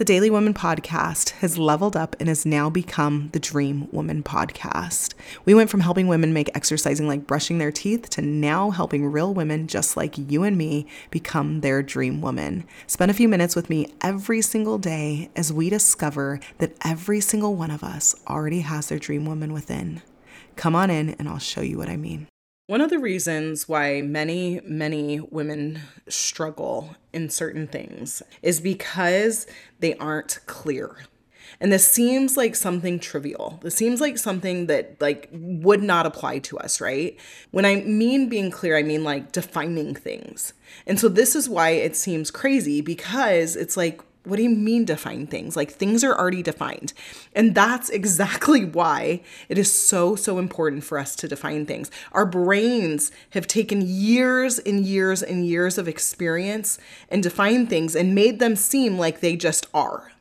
The Daily Woman podcast has leveled up and has now become the Dream Woman podcast. We went from helping women make exercising like brushing their teeth to now helping real women just like you and me become their dream woman. Spend a few minutes with me every single day as we discover that every single one of us already has their dream woman within. Come on in and I'll show you what I mean. One of the reasons why many, many women struggle in certain things is because they aren't clear. And this seems like something trivial. This seems like something that like would not apply to us, right? When I mean being clear, I mean like defining things. And so this is why it seems crazy because it's like what do you mean define things? Like things are already defined. And that's exactly why it is so, so important for us to define things. Our brains have taken years and years and years of experience and defined things and made them seem like they just are.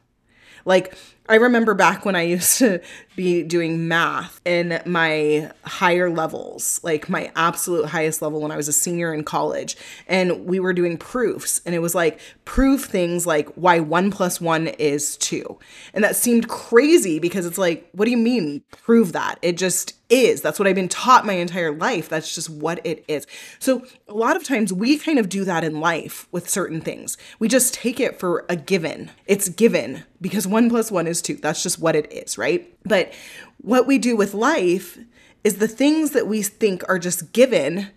Like I remember back when I used to be doing math in my higher levels, like my absolute highest level when I was a senior in college. And we were doing proofs, and it was like prove things like why one plus one is two. And that seemed crazy because it's like, what do you mean prove that? It just is. That's what I've been taught my entire life. That's just what it is. So, a lot of times we kind of do that in life with certain things. We just take it for a given. It's given because one plus one is two. That's just what it is, right? But what we do with life is the things that we think are just given,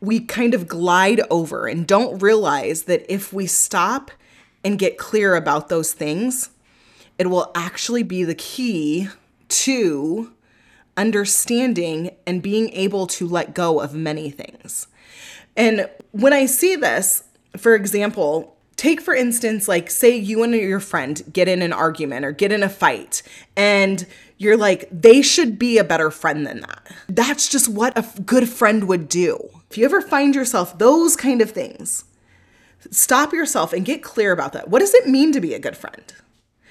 we kind of glide over and don't realize that if we stop and get clear about those things, it will actually be the key to understanding and being able to let go of many things. And when I see this, for example, take for instance, like say you and your friend get in an argument or get in a fight, and you're like, they should be a better friend than that. That's just what a good friend would do. If you ever find yourself those kind of things, stop yourself and get clear about that. What does it mean to be a good friend?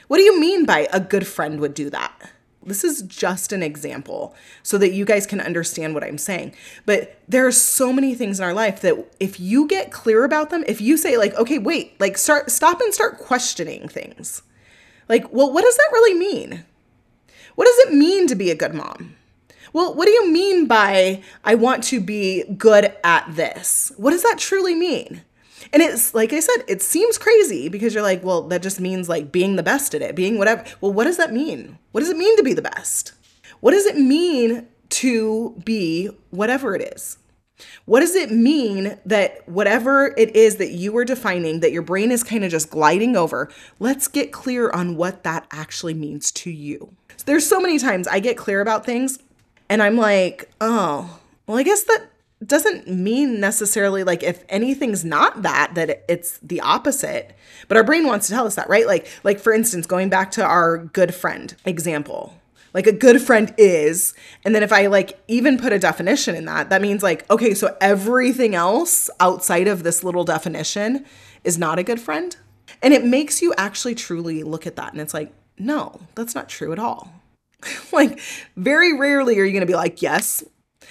What do you mean by a good friend would do that? This is just an example so that you guys can understand what I'm saying. But there are so many things in our life that if you get clear about them, if you say like, "Okay, wait, like start stop and start questioning things." Like, "Well, what does that really mean? What does it mean to be a good mom?" Well, what do you mean by I want to be good at this? What does that truly mean? And it's like I said, it seems crazy because you're like, well, that just means like being the best at it, being whatever. Well, what does that mean? What does it mean to be the best? What does it mean to be whatever it is? What does it mean that whatever it is that you are defining, that your brain is kind of just gliding over, let's get clear on what that actually means to you. There's so many times I get clear about things and I'm like, oh, well, I guess that doesn't mean necessarily like if anything's not that that it's the opposite. But our brain wants to tell us that right? Like like for instance going back to our good friend example like a good friend is and then if i like even put a definition in that that means like okay so everything else outside of this little definition is not a good friend. And it makes you actually truly look at that and it's like no that's not true at all. Like very rarely are you going to be like yes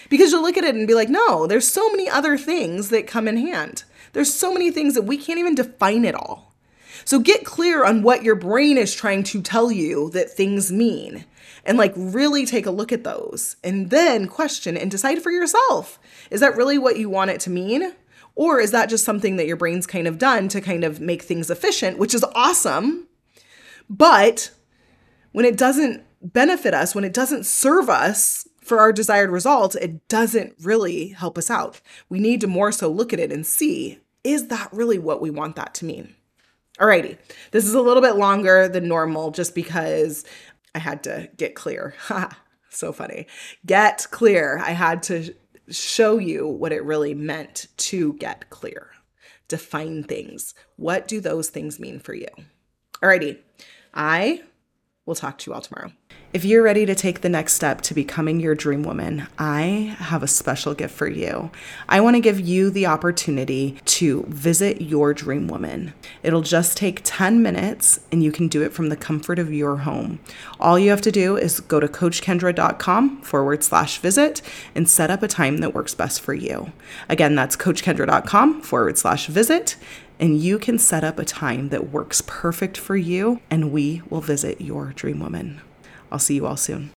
because you'll look at it and be like, no, there's so many other things that come in hand. There's so many things that we can't even define it all. So get clear on what your brain is trying to tell you that things mean and like really take a look at those and then question and decide for yourself is that really what you want it to mean? Or is that just something that your brain's kind of done to kind of make things efficient, which is awesome? But when it doesn't benefit us, when it doesn't serve us, for our desired result, it doesn't really help us out. We need to more so look at it and see is that really what we want that to mean? Alrighty, this is a little bit longer than normal just because I had to get clear. so funny. Get clear. I had to show you what it really meant to get clear. Define things. What do those things mean for you? Alrighty, I will talk to you all tomorrow. If you're ready to take the next step to becoming your dream woman, I have a special gift for you. I want to give you the opportunity to visit your dream woman. It'll just take 10 minutes and you can do it from the comfort of your home. All you have to do is go to coachkendra.com forward slash visit and set up a time that works best for you. Again, that's coachkendra.com forward slash visit and you can set up a time that works perfect for you, and we will visit your dream woman. I'll see you all soon.